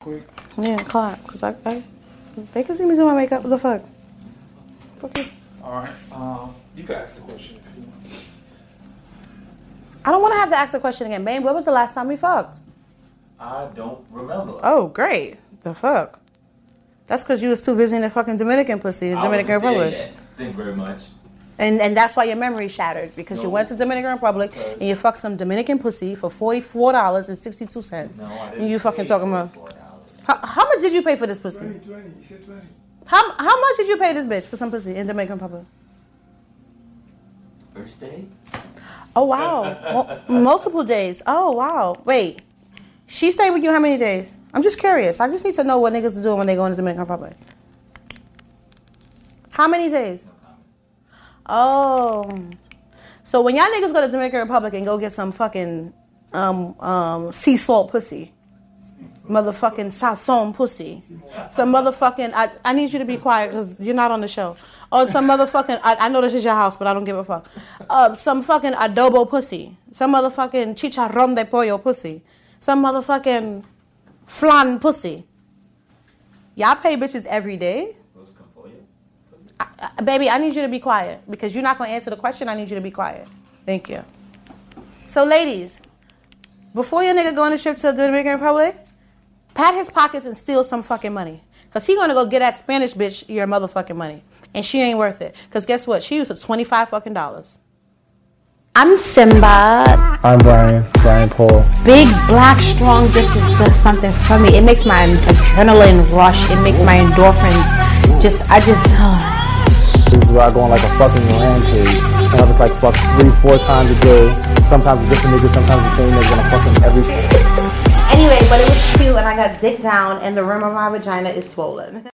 quick. Yeah, clap. Cause I, I, they can see me doing my makeup. What the fuck? You. All right. Um, you can ask the question if you want. I don't want to have to ask the question again, babe. When was the last time we fucked? I don't remember. Oh, great. The fuck. That's because you was too busy in the fucking Dominican pussy, the I Dominican Republic. yet. Thank you very much. And and that's why your memory shattered because you went to Dominican Republic and you fucked some Dominican pussy for forty four dollars and sixty two cents. No, I didn't. And you fucking talking about $4. How, how much did you pay for this pussy? 20, 20. You said 20. How how much did you pay this bitch for some pussy in the Dominican Republic? First day? Oh wow, Mul- multiple days. Oh wow. Wait, she stayed with you how many days? I'm just curious. I just need to know what niggas are doing when they go into the Dominican Republic. How many days? Oh, so when y'all niggas go to Dominican Republic and go get some fucking um um sea salt pussy, motherfucking sazon pussy, some motherfucking. I, I need you to be quiet because you're not on the show. Oh, some motherfucking. I, I know this is your house, but I don't give a fuck. Uh, some fucking adobo pussy, some motherfucking chicharrón de pollo pussy, some motherfucking flan pussy. Y'all pay bitches every day. Pollo? Uh, baby, I need you to be quiet because you're not going to answer the question. I need you to be quiet. Thank you. So, ladies, before your nigga go on a trip to the Dominican Republic, pat his pockets and steal some fucking money. Because he going to go get that Spanish bitch your motherfucking money. And she ain't worth it. Because guess what? She used to 25 fucking dollars. I'm Simba. I'm Brian, Brian Paul. big black strong dick is just something for me. It makes my adrenaline rush. It makes my endorphins just. I just. This is where I go on like a fucking rampage. And I just like fuck three, four times a day. Sometimes with different niggas, sometimes the same niggas, and I fuck them every cute and I got dick down and the rim of my vagina is swollen.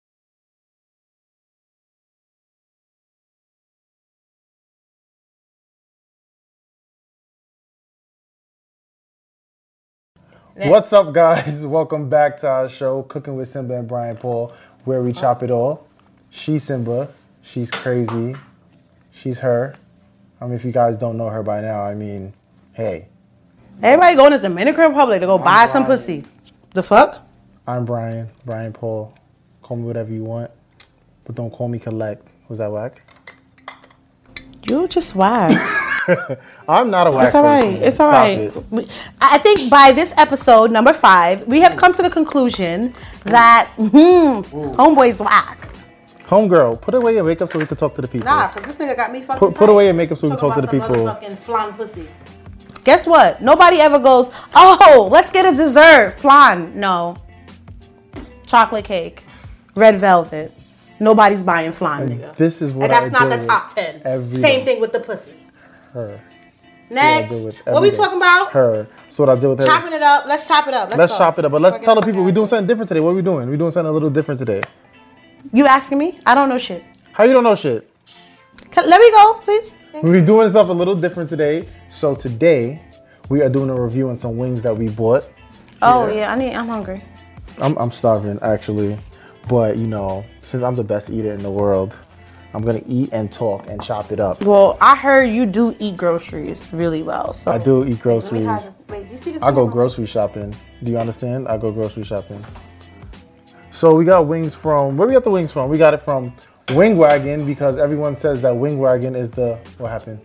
What's up, guys? Welcome back to our show, Cooking with Simba and Brian Paul, where we chop it all. She's Simba. She's crazy. She's her. I mean, if you guys don't know her by now, I mean, hey, Everybody going to Dominican Republic to go buy some pussy. The fuck? I'm Brian, Brian Paul. Call me whatever you want, but don't call me collect. Was that whack? You just whack. I'm not a whack It's all right. person. It's all Stop right. it. I think by this episode, number five, we have come to the conclusion that hmm, homeboy's whack. Homegirl, put away your makeup so we can talk to the people. Nah, because this nigga got me fucking. Put- put away your makeup so we can talk to the people. Motherfucking flan pussy. Guess what? Nobody ever goes, oh, let's get a dessert. Flan. No. Chocolate cake. Red velvet. Nobody's buying flan, nigga. This is what And that's I not the top 10. every Same day. thing with the pussy. Her. Next. What we talking about? Her. So what I deal with her. Chopping it up. Let's chop it up. Let's, Let's chop it up, but let's Fucking tell the people we're doing something different today. What are we doing? We're doing something a little different today. You asking me? I don't know shit. How you don't know shit? Let me go, please. We're doing stuff a little different today. So today we are doing a review on some wings that we bought. Oh yeah, I need. I'm hungry. I'm, I'm starving actually, but you know, since I'm the best eater in the world, I'm gonna eat and talk and chop it up. Well, I heard you do eat groceries really well. So I do eat Let me groceries. have- Wait, do you see this? I go thing? grocery shopping. Do you understand? I go grocery shopping. So we got wings from where we got the wings from? We got it from Wing Wagon because everyone says that Wing Wagon is the what happened.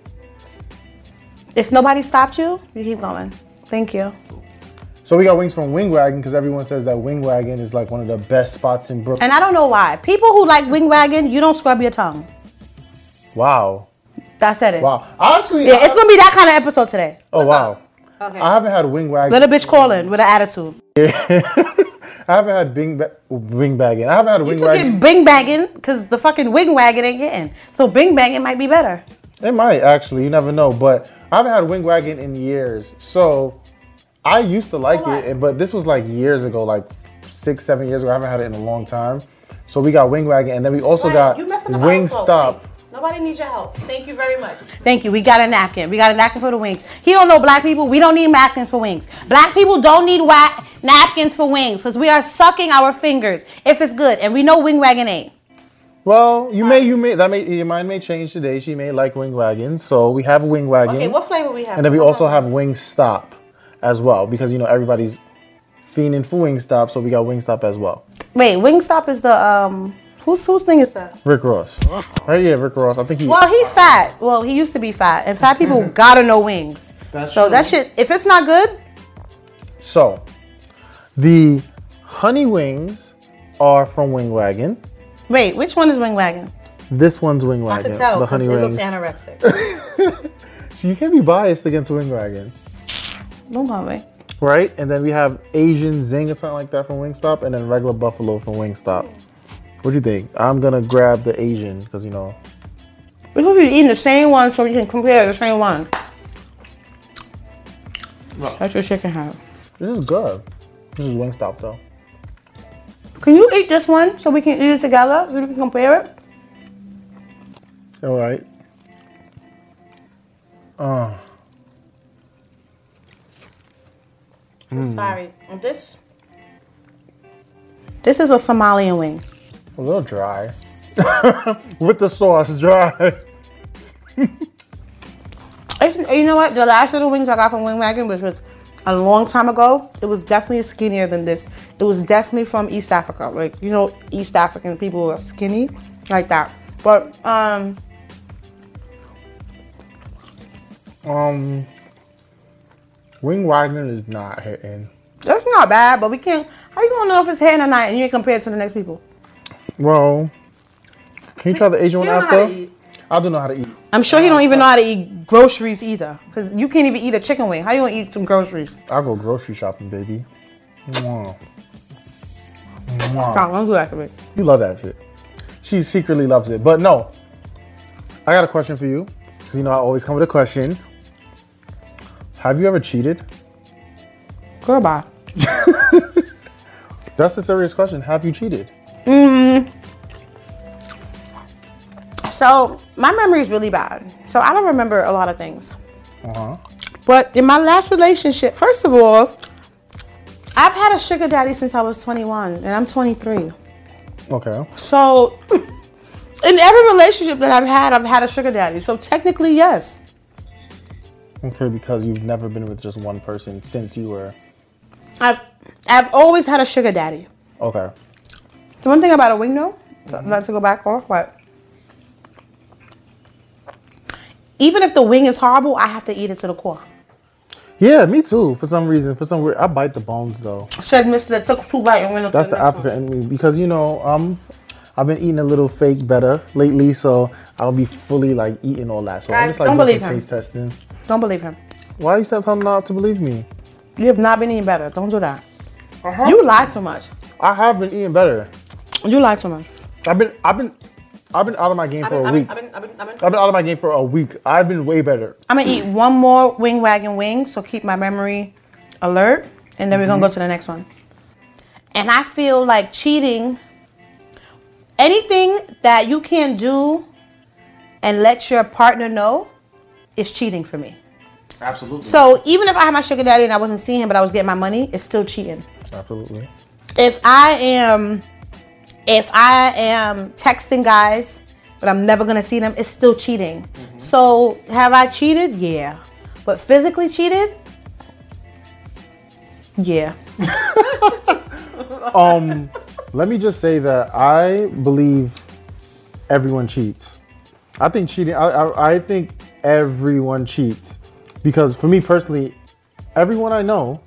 If nobody stopped you, you keep going. Thank you. So we got wings from Wing Wagon because everyone says that Wing Wagon is like one of the best spots in Brooklyn. And I don't know why. People who like wing wagon, you don't scrub your tongue. Wow, I said it. wow. I actually, Yeah, it's gonna be that kind of episode today. oh wow. Okay. I haven't had Wing Wagon. Little bitch calling with an attitude. I haven't had Bing ba- Wing bagging. I haven't had You Wing could Wagon. get bing bagging because the fucking wing wagon ain't hitting. So bing bagging might be better. It might actually. You never know. But I haven't had Wing Wagon in years. So I used to like Hold it, but this was like years ago, like six, seven years ago. I haven't had it in a long time. So we got Wing Wagon, and then we also got You messing up Wing our. Stop. Nobody needs your help. Thank you very much. Thank you. We got a napkin. We got a napkin for the wings. He don't know black people. We don't need napkins for wings. Black people don't need wa- napkins for wings because we are sucking our fingers if it's good. And we know wing wagon ain't. Well, you may, you may, that may, your mind may change today. She may like Wing Wagon, so we have Wing Wagon, Okay, what flavor we have? and then we also have Wing Stop as well because you know everybody's fiending for wing stop, so we got wing stop as well. Wait, wing stop is the um. Whose whose thing is that? Rick Ross. Right? Yeah, Rick Ross. I think he. Well, he's fat. Well, he used to be fat, and fat people gotta know wings. That's so true. that shit, if it's not good, So, the honey wings are from Wing Wagon. wait, which one is Wing Wagon? This one's Wing Wagon. I can tell the honey it looks anorexic. you can't be biased against Wing Wagon, Don't bother me. right? And then we have Asian Zing or something like that from Wingstop, and then regular Buffalo from Wingstop. What do you think? I'm gonna grab the Asian because you know. Because We're supposed to be eating the same one so we can compare the same one. That's your chicken hat. This is good. This is Wingstop though. Can you eat this one so we can eat it together so we can compare it? All right. Uh, I'm sorry. This this is a Somalian wing. a little dry. With the sauce, dry. It's, you know what? The last little wings I got from Wing Wagon was with a long time ago. It was definitely skinnier than this. It was definitely from East Africa. Like you know, East African people are skinny like that. But um, Um, Wing Wagon is not hitting. that's not bad. But we can't. How you gonna know if it's hitting or not, and you ain't compare it to the next people? Well, can you try the Asian one You don't know how to after? I don't know how to eat. I'm sure he don't uh, even know how to eat groceries either. Cause you can't even eat a chicken wing. How you gonna eat some groceries? I'll go grocery shopping, baby. Mwah. Mwah. Stop, don't do that to me. You love that shit. She secretly loves it. But no, I got a question for you. Because you know I always come with a question. Have you ever cheated? Girl, bye. That's a serious question. Have you cheated? Mm-hmm. So my memory is really bad. So I don't remember a lot of things. Uh huh. But in my last relationship, first of all, I've had a sugar daddy since I was 21 and I'm 23. Okay. So in every relationship that I've had, I've had a sugar daddy. So technically, yes. Okay, because you've never been with just one person since you were. I've I've always had a sugar daddy. Okay. The one thing about a wing though, not to go back off, but even if the wing is horrible, I have to eat it to the core. Yeah, me too. For some reason, for some weird, I bite the bones though. Said Mister that took two bite and went up That's the the African in me because you know, um, I've been eating a little fake better lately, so I don't be fully like eating all that. So I'm just like don't believe him. taste testing. Don't believe him. Why are you still telling not to believe me? You have not been eating better. Don't do that. You lie too much. I have been eating better. You lie too much. I've been, I've been, I've been out of my game for a week. I've been, I've been, I've been. I've been out of my game for a week. I've been way better. I'm gonna eat one more wing wagon wing, so keep my memory alert, and then we're gonna go mm-hmm. to the next one. And I feel like cheating, anything that you can do and let your partner know is cheating for me. Absolutely. So even if I had my sugar daddy and I wasn't seeing him, but I was getting my money, it's still cheating. Absolutely. If I am, if I am texting guys, but I'm never gonna see them, it's still cheating. So have I cheated? Yeah, but physically cheated? Yeah. Um, let me just say that I believe everyone cheats. I think cheating. I, I, I think everyone cheats because for me personally, everyone I know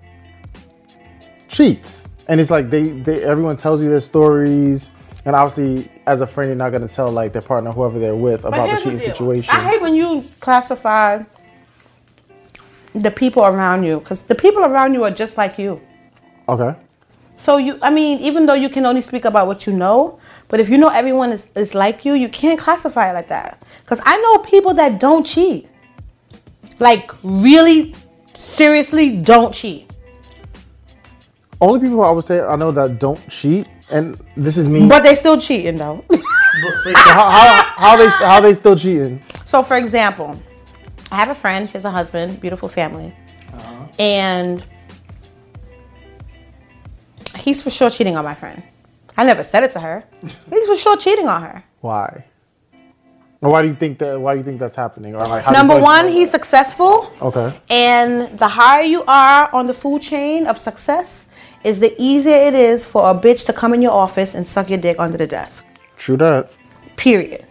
cheats, and it's like they, they everyone tells you their stories, and obviously as a friend, you're not gonna tell like their partner, whoever they're with, about the cheating situation. I hate when you classify the people around you because the people around you are just like you. okay. So you, I mean, even though you can only speak about what you know, but if you know everyone is, is like you, you can't classify it like that. Because I know people that don't cheat, like really, seriously, don't cheat. Only people I would say I know that don't cheat, and this is me. But they still cheating though. how, how, how they how they still cheating? so, for example, I have a friend. She has a husband, beautiful family, uh-huh. and he's for sure cheating on my friend. I never said it to her. He's for sure cheating on her. Why? Why do you think that? Why do you think that's happening? Or like, Number one, he's successful. Okay. And the higher you are on the food chain of success is the easier it is for a bitch to come in your office and suck your dick under the desk. True that. Period.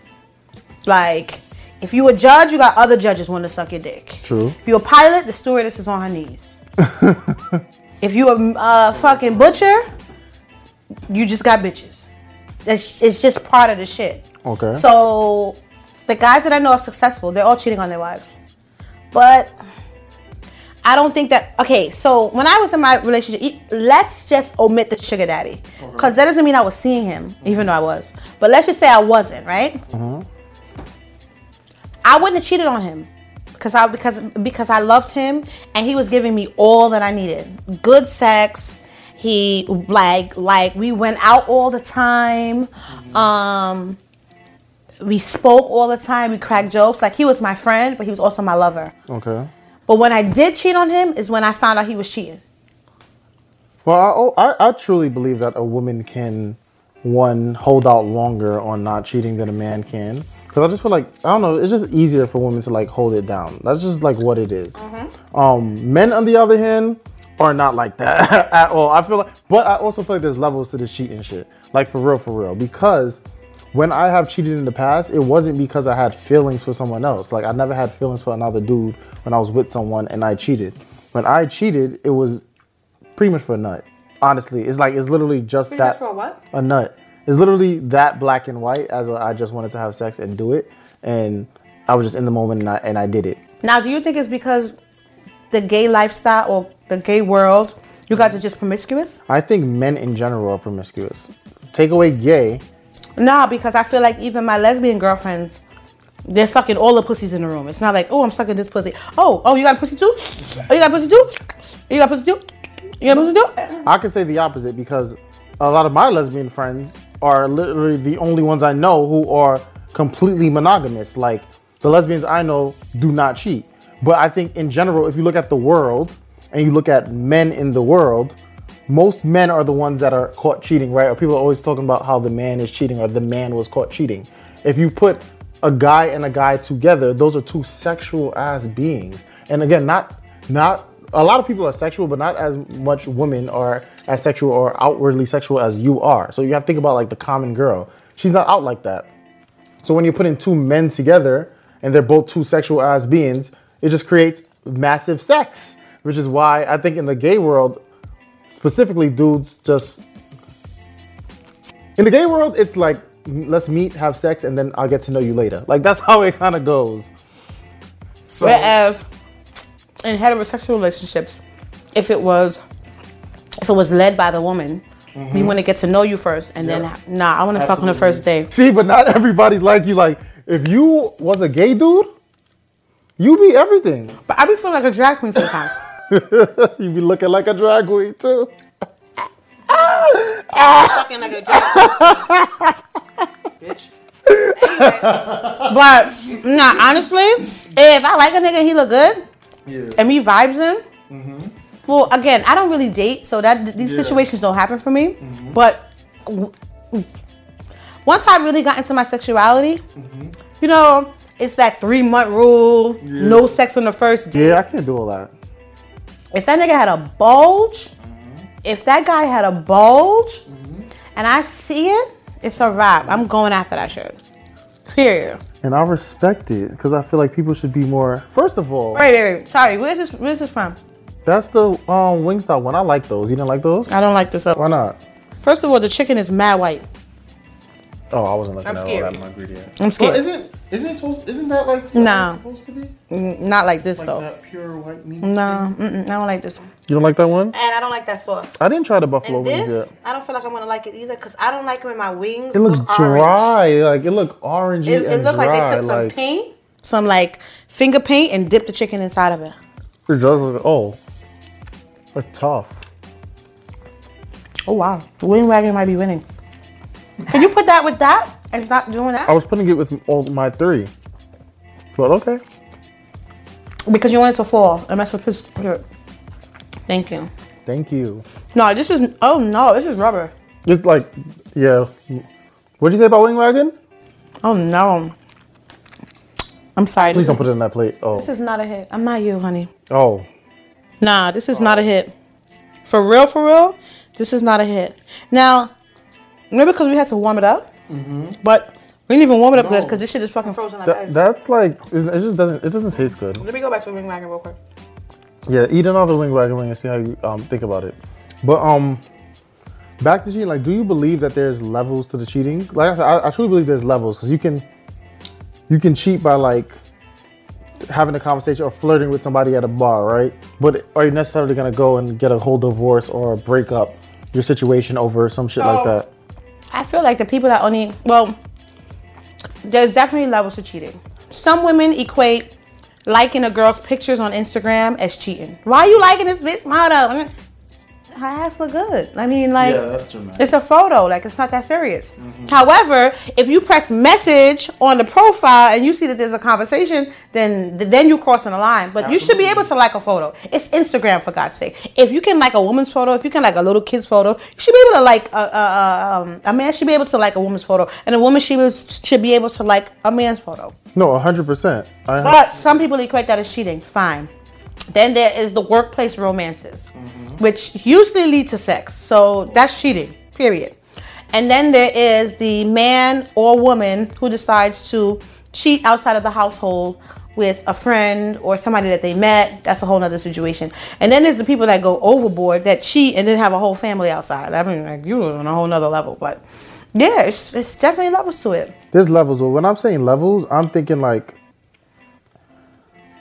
Like, if you a judge, you got other judges want to suck your dick. True. If you a pilot, the stewardess is on her knees. if you a uh, fucking butcher, you just got bitches. It's, it's just part of the shit. Okay. So, the guys that I know are successful, they're all cheating on their wives. But I don't think that. Okay, so when I was in my relationship, let's just omit the sugar daddy, because that doesn't mean I was seeing him, even though I was. But let's just say I wasn't, right? I wouldn't have cheated on him because I because because I loved him and he was giving me all that I needed. Good sex. He like like we went out all the time. Um we spoke all the time. We cracked jokes. Like he was my friend, but he was also my lover. Okay. But when I did cheat on him is when I found out he was cheating. Well, I, oh, I, I truly believe that a woman can, one, hold out longer on not cheating than a man can. Because I just feel like, I don't know, it's just easier for women to like hold it down. That's just like what it is. Um, men, on the other hand, are not like that at all. I feel like, but I also feel like there's levels to the cheating shit. Like for real, for real. Because when I have cheated in the past, it wasn't because I had feelings for someone else. Like I never had feelings for another dude when I was with someone and I cheated. When I cheated, it was pretty much for a nut. Honestly, it's like it's literally just that what? a nut. It's literally that black and white. As a, I just wanted to have sex and do it, and I was just in the moment and I, and I did it. Now, do you think it's because the gay lifestyle or the gay world, you guys are just promiscuous? I think men in general are promiscuous. Take away gay, No, because I feel like even my lesbian girlfriends, they're sucking all the pussies in the room. It's not like, oh, I'm sucking this pussy. Oh, oh, you got a pussy too? Oh, you got a pussy too? You got a pussy too? You got a pussy too? I could say the opposite because a lot of my lesbian friends are literally the only ones I know who are completely monogamous. Like the lesbians I know do not cheat. But I think in general, if you look at the world and you look at men in the world, most men are the ones that are caught cheating, right? Or people are always talking about how the man is cheating or the man was caught cheating. If you put a guy and a guy together, those are two sexual ass beings. And again, not not a lot of people are sexual, but not as much women are as sexual or outwardly sexual as you are. So you have to think about like the common girl. She's not out like that. So when you're putting two men together and they're both two sexual ass beings, it just creates massive sex, which is why I think in the gay world, specifically dudes just in the gay world, it's like let's meet, have sex, and then I'll get to know you later. Like that's how it kind of goes. So Whereas in heterosexual relationships, if it was if it was led by the woman, we mm-hmm. want to get to know you first, and then nah, I want to fuck on the first day. see, but not everybody's like you. Like if you was a gay dude, you be everything. But I be feeling like a drag queen sometimes. you be looking like a drag queen too. fucking like a drag queen, bitch. But nah, honestly, if I like a nigga, and he look good, and we vibes him. Mm-hmm. Well, again, I don't really date, so that these situations don't happen for me. Mm-hmm. But w- once I really got into my sexuality, mm-hmm. you know, it's that three month rule, no sex on the first date. Yeah, I can't do all that. If that nigga had a bulge, if that guy had a bulge, and I see it, it's a wrap. I'm going after that shit. Period. And I respect it because I feel like people should be more. First of all, Wait, wait, wait. Sorry, where's this? Where's this from? that's the um Wingstop one. I like those. You didn't like those? I don't like this. Up. Why not? First of all, the chicken is mad white. Oh, I wasn't looking I'm at scared. all that ingredient. I'm scared. Well, isn't isn't it supposed? Isn't that like something Nah. it's supposed to be? Mm, Not like this Like though. that pure white meat. No, mm-mm, I don't like this. You don't like that one? And I don't like that sauce. I didn't try the buffalo And wings this, yet. I don't feel like I'm gonna like it either because I don't like them in my wings. It looks look orange. dry. Like it look orangey It, it and looked dry. like they took some like, paint, some like finger paint, and dipped the chicken inside of it. It does look. Oh, it's tough. Oh wow, the wing wagon might be winning. Can you put that with that and stop doing that? I was putting it with all my three, but okay. Because you want it to fall and mess with. Here. Thank you. Thank you. No, this is. Oh no, this is rubber. It's like, yeah. What'd you say about Wing Wagon? Oh no. I'm sorry. Please don't is, put it in that plate. Oh, this is not a hit. I'm not you, honey. oh. Nah, this is not a oh. hit. For real, for real, This is not a hit. Now, maybe because we had to warm it up, but we didn't even warm it up good No. because this shit is fucking frozen like That, ice. that's like it it just doesn't it doesn't taste good. Let me go back to the wing wagon real quick. Yeah, eat another wing wagon wing and see how you um, think about it. But um, back to cheating. Like, do you believe that there's levels to the cheating? Like I said, I, I truly believe there's levels because you can you can cheat by like having a conversation or flirting with somebody at a bar, right? But are you necessarily gonna go and get a whole divorce or break up your situation over some shit like that? I feel like the people that only well, there's definitely levels to cheating. Some women equate liking a girl's pictures on Instagram as cheating. Why are you liking this bitch photo? Her ass look good. I mean, like, Yeah, that's true, it's a photo. Like, it's not that serious. Mm-hmm. However, if you press message on the profile and you see that there's a conversation, then then you're crossing the line. But you should be able to like a photo. It's Instagram for God's sake. If you can like a woman's photo, if you can like a little kid's photo, you should be able to like a, a, a, um, a man should be able to like a woman's photo, and a woman should be, should be able to like a man's photo. No, hundred percent. But some people equate that as cheating. Fine. Then there is the workplace romances, mm-hmm. which usually lead to sex. So that's cheating, period. And then there is the man or woman who decides to cheat outside of the household with a friend or somebody that they met. That's a whole nother situation. And then there's the people that go overboard that cheat and then have a whole family outside. I mean, like you're on a whole nother level. But yeah, it's, it's definitely levels to it. There's levels. But when I'm saying levels, I'm thinking like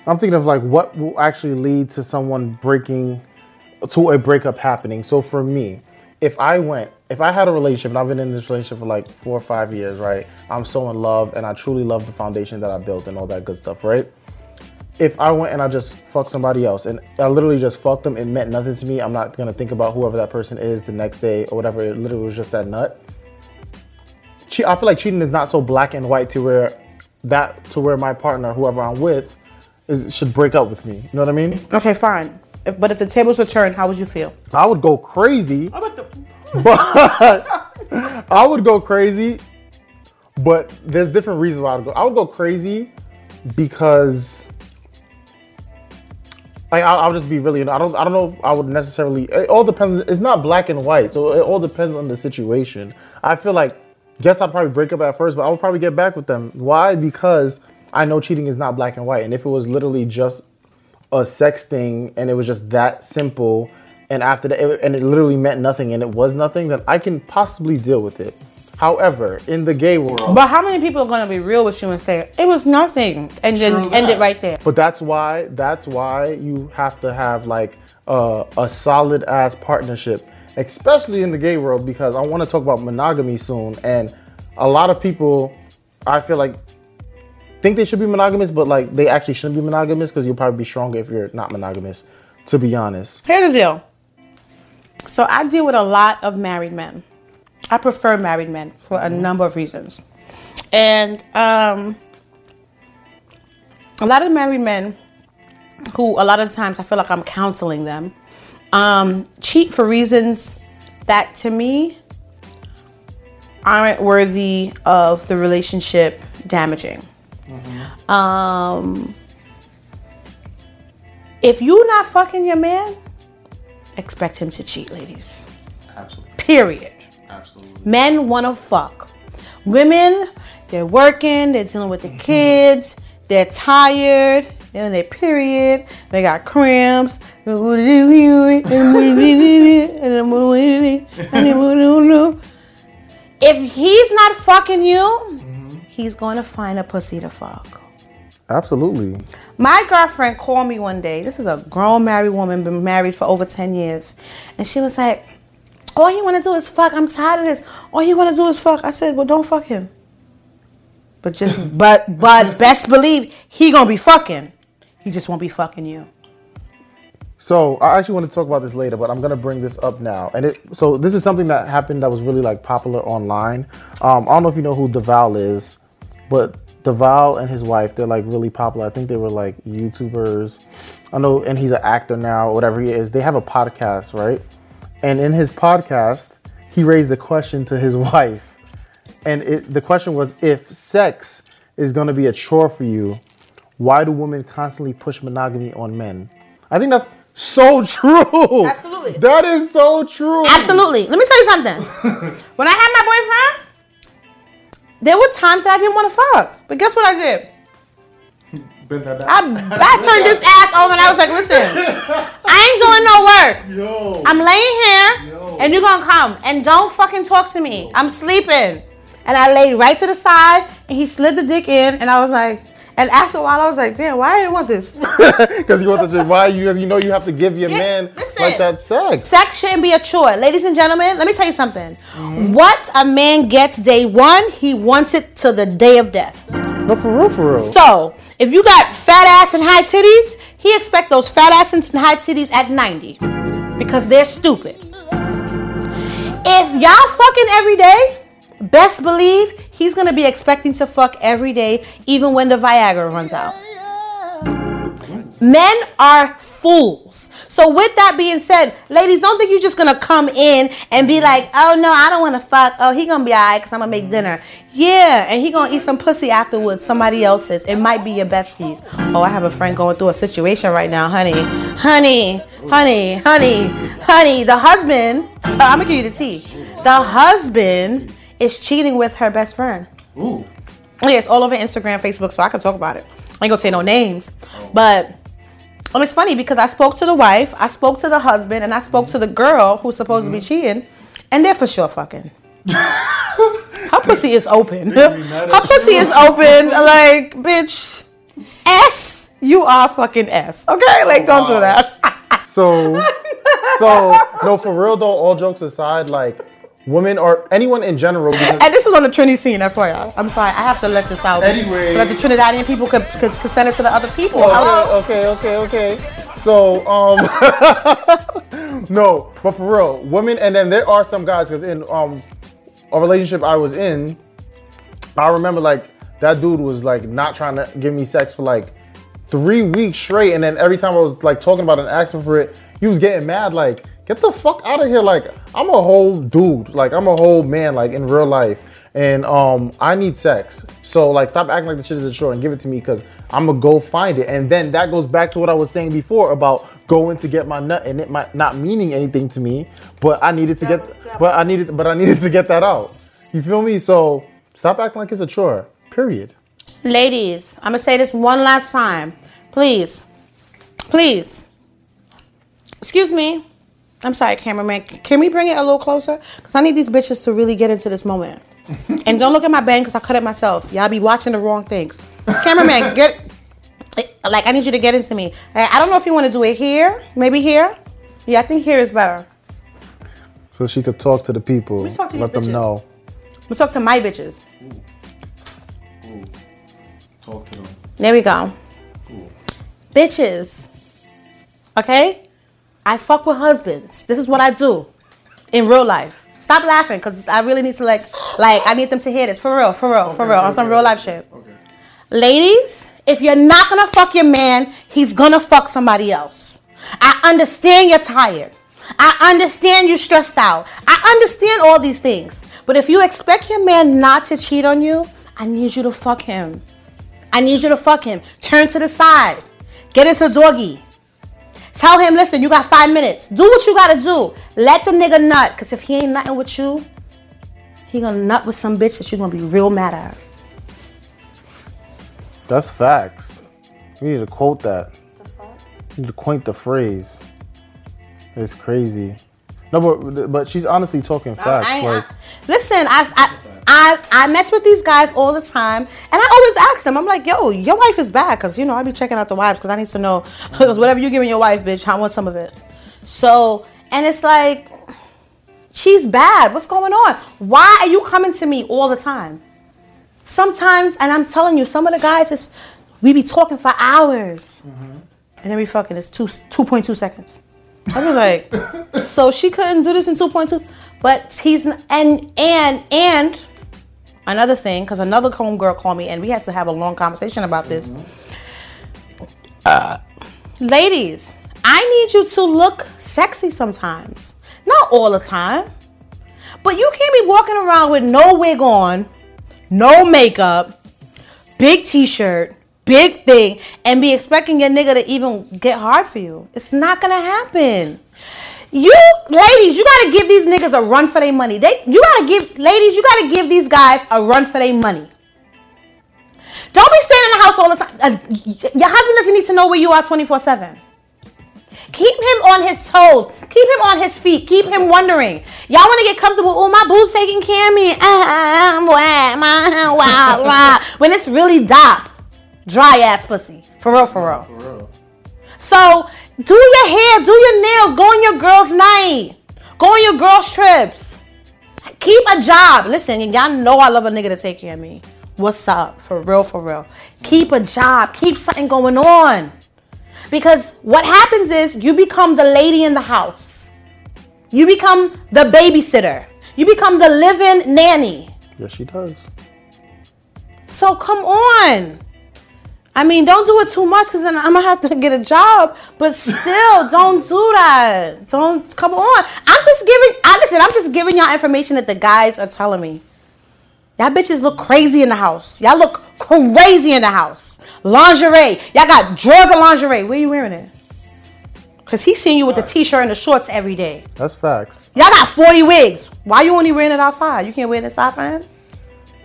I'm thinking of like what will actually lead to someone breaking to a breakup happening. So for me, if I went, if I had a relationship and I've been in this relationship for like four or five years, right? I'm so in love and I truly love the foundation that I built and all that good stuff, right? If I went and I just fucked somebody else and I literally just fucked them, it meant nothing to me. I'm not gonna think about whoever that person is the next day or whatever. It literally was just that nut. I feel like cheating is not so black and white to where that to where my partner, whoever I'm with, is should break up with me. You know what I mean? Okay, fine. If, but if the tables were turned, how would you feel? I would go crazy, about the but I would go crazy. But there's different reasons why I would go. I would go crazy because like I'll, I'll just be really. I don't. I don't know if I would necessarily. It all depends. It's not black and white, so it all depends on the situation. I feel like, guess I'd probably break up at first, but I would probably get back with them. Why? Because I know cheating is not black and white, and if it was literally just a sex thing and it was just that simple, and after that, it, and it literally meant nothing, and it was nothing, then I can possibly deal with it. However, in the gay world, But how many people are gonna be real with you and say it was nothing and then True end it right there? But that's why that's why you have to have like a, a solid ass partnership, especially in the gay world, because I want to talk about monogamy soon. And a lot of people, I feel like, think they should be monogamous, but like they actually shouldn't be monogamous because you'll probably be stronger if you're not monogamous. To be honest, Here's the deal. So I deal with a lot of married men. I prefer married men for a number of reasons. And um, a lot of married men who a lot of times I feel like I'm counseling them um, cheat for reasons that to me aren't worthy of the relationship damaging. Um, if you not fucking your man, expect him to cheat, ladies. Absolutely. Period. Absolutely. Men want to fuck. Women, they're working, they're dealing with the kids, they're tired, and they're on their period, they got cramps. If he's not fucking you, he's going to find a pussy to fuck. absolutely. My girlfriend called me one day. This is a grown married woman, been married for over 10 years. And she was like, All you want to do is fuck. I'm tired of this. All you want to do is fuck. I said, Well, don't fuck him. But just, but, but best believe he gonna be fucking. He just won't be fucking you. So I actually want to talk about this later, but I'm gonna bring this up now. And it so this is something that happened that was really like popular online. Um, I don't know if you know who Devale is, but Devale and his wife they're like really popular. I think they were like YouTubers. I know, and he's an actor now, or whatever he is. They have a podcast, right? And in his podcast, he raised the question to his wife, and it, the question was, if sex is gonna be a chore for you, why do women constantly push monogamy on men? I think that's so true. Absolutely. That is so true. Absolutely. Let me tell you something. when I had my boyfriend, there were times that I didn't want to fuck. But guess what I did? I. I turned this ass over and I was like, listen, I ain't doing no work. Yo. I'm laying here Yo. and you're gonna come and don't fucking talk to me. I'm sleeping. And I laid right to the side and he slid the dick in and I was like, and after a while I was like, damn, why I didn't want this? Because you want to why you you know you have to give your Yeah, man listen. like that sex. Sex shouldn't be a chore. Ladies and gentlemen, let me tell you something. Mm-hmm. What a man gets day one, he wants it to the day of death. No, for real, for real. So, if you got fat ass and high titties, he expect those fat ass and high titties at 90 because they're stupid. If y'all fucking every day, best believe he's gonna be expecting to fuck every day, even when the Viagra runs out. Men are fools. So with that being said, ladies, don't think you're just gonna come in and be like, oh no, I don't wanna fuck. Oh, he gonna be alright because I'm gonna make dinner. Yeah, and he gonna eat some pussy afterwards, somebody else's. It might be your besties. Oh, I have a friend going through a situation right now, honey. Honey, honey, honey, honey. The husband, uh, I'm gonna give you the tea. The husband is cheating with her best friend. Ooh. Yeah, it's all over Instagram, Facebook, so I can talk about it. I ain't gonna say no names, oh. but and it's funny because I spoke to the wife, I spoke to the husband, and I spoke to the girl who's supposed to be mm-hmm. cheating, and they're for sure fucking. Her pussy is open. gonna be mad at Her pussy is open. Like, bitch, S, you are fucking S. Okay, oh, like don't do that. So, so no, for real though. All jokes aside, like women or anyone in general, And this is on the Trinity scene, FYI. I'm sorry, I have to let this out. Anyway. so that the Trinidadian people could, could, could send it to the other people. Hello? Okay, okay, okay, okay. So, um, no, but for real, women, and then there are some guys because in um a relationship I was in, I remember like that dude was like not trying to give me sex for like three weeks straight, and then every time I was like talking about and asking for it, he was getting mad like. Get the fuck out of here! Like I'm a whole dude. Like I'm a whole man. Like in real life, and um, I need sex. So like, stop acting like the shit is a chore and give it to me because I'm gonna go find it. And then that goes back to what I was saying before about going to get my nut and it might not meaning anything to me, but I needed to get, but I needed, but I needed to get that out. You feel me? So stop acting like it's a chore. Period. Ladies, I'm gonna say this one last time. Please, please. Excuse me. I'm sorry, cameraman. Can we bring it a little closer? Because I need these bitches to really get into this moment. and don't look at my bang because I cut it myself. Y'all be watching the wrong things. Cameraman, get. Like, I need you to get into me. I don't know if you want to do it here. Maybe here. Yeah, I think here is better. So she could talk to the people, me talk to these let them bitches. know. Let's talk to my bitches. Ooh. Talk to them. There we go. Bitches. Okay? I fuck with husbands. This is what I do in real life. Stop laughing because I really need to like like I need them to hear this. For real, for real, for Okay, real. okay, on some okay. real life shit. Okay. Ladies, if you're not gonna fuck your man, he's gonna fuck somebody else. I understand you're tired. I understand you're stressed out. I understand all these things. But if you expect your man not to cheat on you, I need you to fuck him. I need you to fuck him. Turn to the side. Get into doggy. Tell him, listen, you got five minutes. Do what you gotta do. Let the nigga nut. Cause if he ain't nutting with you, he gonna nut with some bitch that you're gonna be real mad at. That's facts. We need to quote that. We need to quote the phrase. It's crazy. No, but but she's honestly talking facts. I ain't- like I- listen, I, I I I mess with these guys all the time, and I always ask them. I'm like, "Yo, your wife is bad," because you know I be checking out the wives because I need to know because whatever you giving your wife, bitch, I want some of it. So, and it's like, she's bad. What's going on? Why are you coming to me all the time? Sometimes, and I'm telling you, some of the guys is we be talking for hours, mm-hmm. and then we fucking it's two two point two seconds. I was like, so she couldn't do this in 2.2, but he's and and and another thing because another homegirl called me and we had to have a long conversation about this. Uh, ladies, I need you to look sexy sometimes, not all the time, but you can't be walking around with no wig on, no makeup, big t-shirt, big thing and be expecting your nigga to even get hard for you. It's not gonna happen. You ladies, you gotta give these niggas a run for their money. They you gotta give ladies, you gotta give these guys a run for their money. Don't be staying in the house all the time. Uh, your husband doesn't need to know where you are 24 7. Keep him on his toes. Keep him on his feet. Keep him wondering. Y'all want to get comfortable. Oh, my boo's taking care of me. Uh, uh, uh, wah, wah, wah. when it's really dop. Dry ass pussy. For real, for real. For real. So do your hair, do your nails, go on your girls' night, go on your girls' trips. Keep a job. Listen, y'all know I love a nigga to take care of me. What's up? For real, for real. Keep a job. Keep something going on. Because what happens is you become the lady in the house. You become the babysitter. You become the living nanny. Yes, she does. So come on. I mean, don't do it too much because then I'm gonna have to get a job. But still, don't do that. Don't come on. I'm just giving. I listen. I'm just giving y'all information that the guys are telling me. Y'all bitches look crazy in the house. Y'all look crazy in the house. Lingerie. Y'all got drawers of lingerie. Where you wearing it? Cause he's seeing you with the t-shirt and the shorts every day. That's facts. Y'all got 40 wigs. Why you only wearing it outside? You can't wear it inside for him?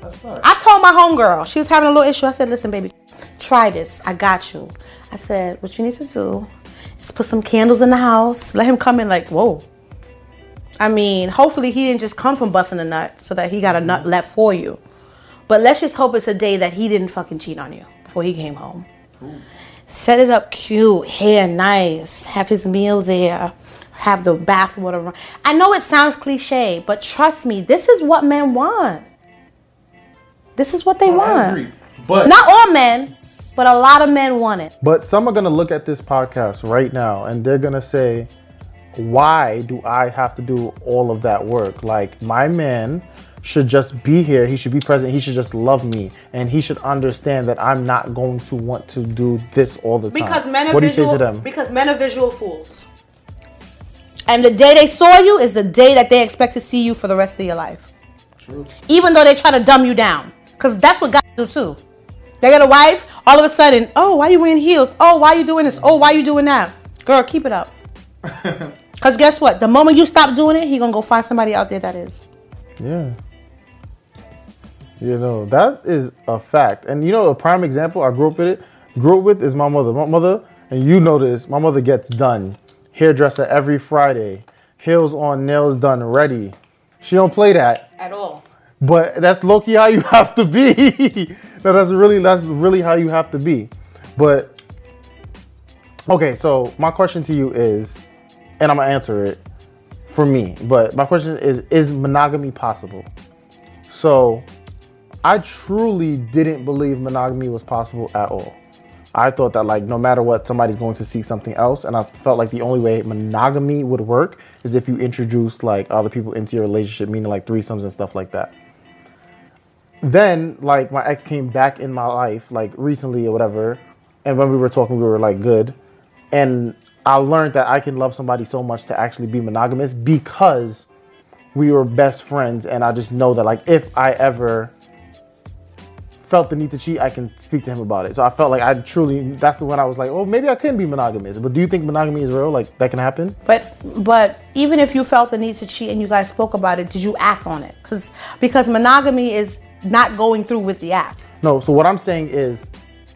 That's right. I told my homegirl, she was having a little issue. I said, listen, baby, try this. I got you. I said, what you need to do is put some candles in the house. Let him come in like, whoa. I mean, hopefully he didn't just come from busting a nut so that he got a nut mm-hmm. left for you. But let's just hope it's a day that he didn't fucking cheat on you before he came home. Set it up cute, hair nice, have his meal there, have the bath water run. I know it sounds cliche, but trust me, this is what men want. This is what they oh, I want. Agree. But Not all men, but a lot of men want it. But some are gonna look at this podcast right now and they're gonna say, why do I have to do all of that work? Like my man should just be here. He should be present. He should just love me, and he should understand that I'm not going to want to do this all the time. Because men are what do you visual. say to them? Because men are visual fools. And the day they saw you is the day that they expect to see you for the rest of your life. true. Even though they try to dumb you down, because that's what guys do too. They got a wife. All of a sudden, oh, why you wearing heels? Oh, why you doing this? Oh, why you doing that? Girl, keep it up. Because guess what? The moment you stop doing it, he gonna go find somebody out there that is. Yeah. You know, that is a fact. And you know, a prime example I grew up with it, grew up with is my mother. My mother, and you know this, my mother gets done. Hairdresser every Friday. Heels on, nails done, ready. She don't play that. At all. But that's low key how you have to be. no, that's really that's really how you have to be. But okay, so my question to you is, and I'm gonna answer it for me. But my question is: Is monogamy possible? So, I truly didn't believe monogamy was possible at all. I thought that like no matter what, somebody's going to seek something else, and I felt like the only way monogamy would work is if you introduce like other people into your relationship, meaning like threesomes and stuff like that then like my ex came back in my life like recently or whatever and when we were talking we were like good. And i learned that i can love somebody so much to actually be monogamous because we were best friends and i just know that like if i ever felt the need to cheat i can speak to him about it. So i felt like i truly that's the one i was like oh maybe i couldn't be monogamous. But do you think monogamy is real? Like that can happen? But but even if you felt the need to cheat and you guys spoke about it, did you act on it? Because because monogamy is not going through with the act. No, so what I'm saying is,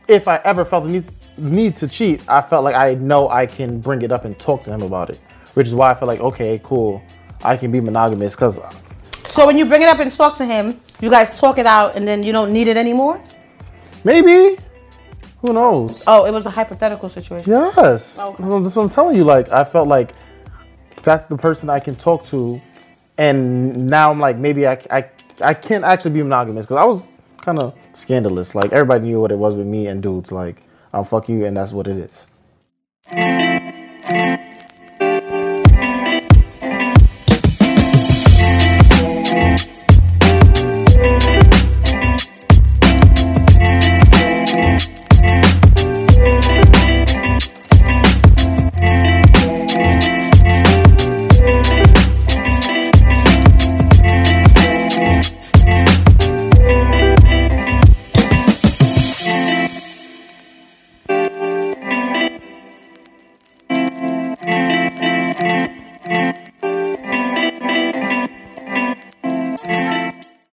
if I ever felt the need, need to cheat, I felt like I know I can bring it up and talk to him about it, which is why I feel like okay, cool, I can be monogamous because So when you bring it up and talk to him, you guys talk it out, and then you don't need it anymore. maybe, who knows? Oh, it was a hypothetical situation. Yes, oh, Okay. so that's what I'm telling you. Like I felt like that's the person I can talk to, and now I'm like maybe I I, I can't actually be monogamous because I was kind of scandalous. Like everybody knew what it was with me and dudes. Like I'll fuck you, and that's what it is.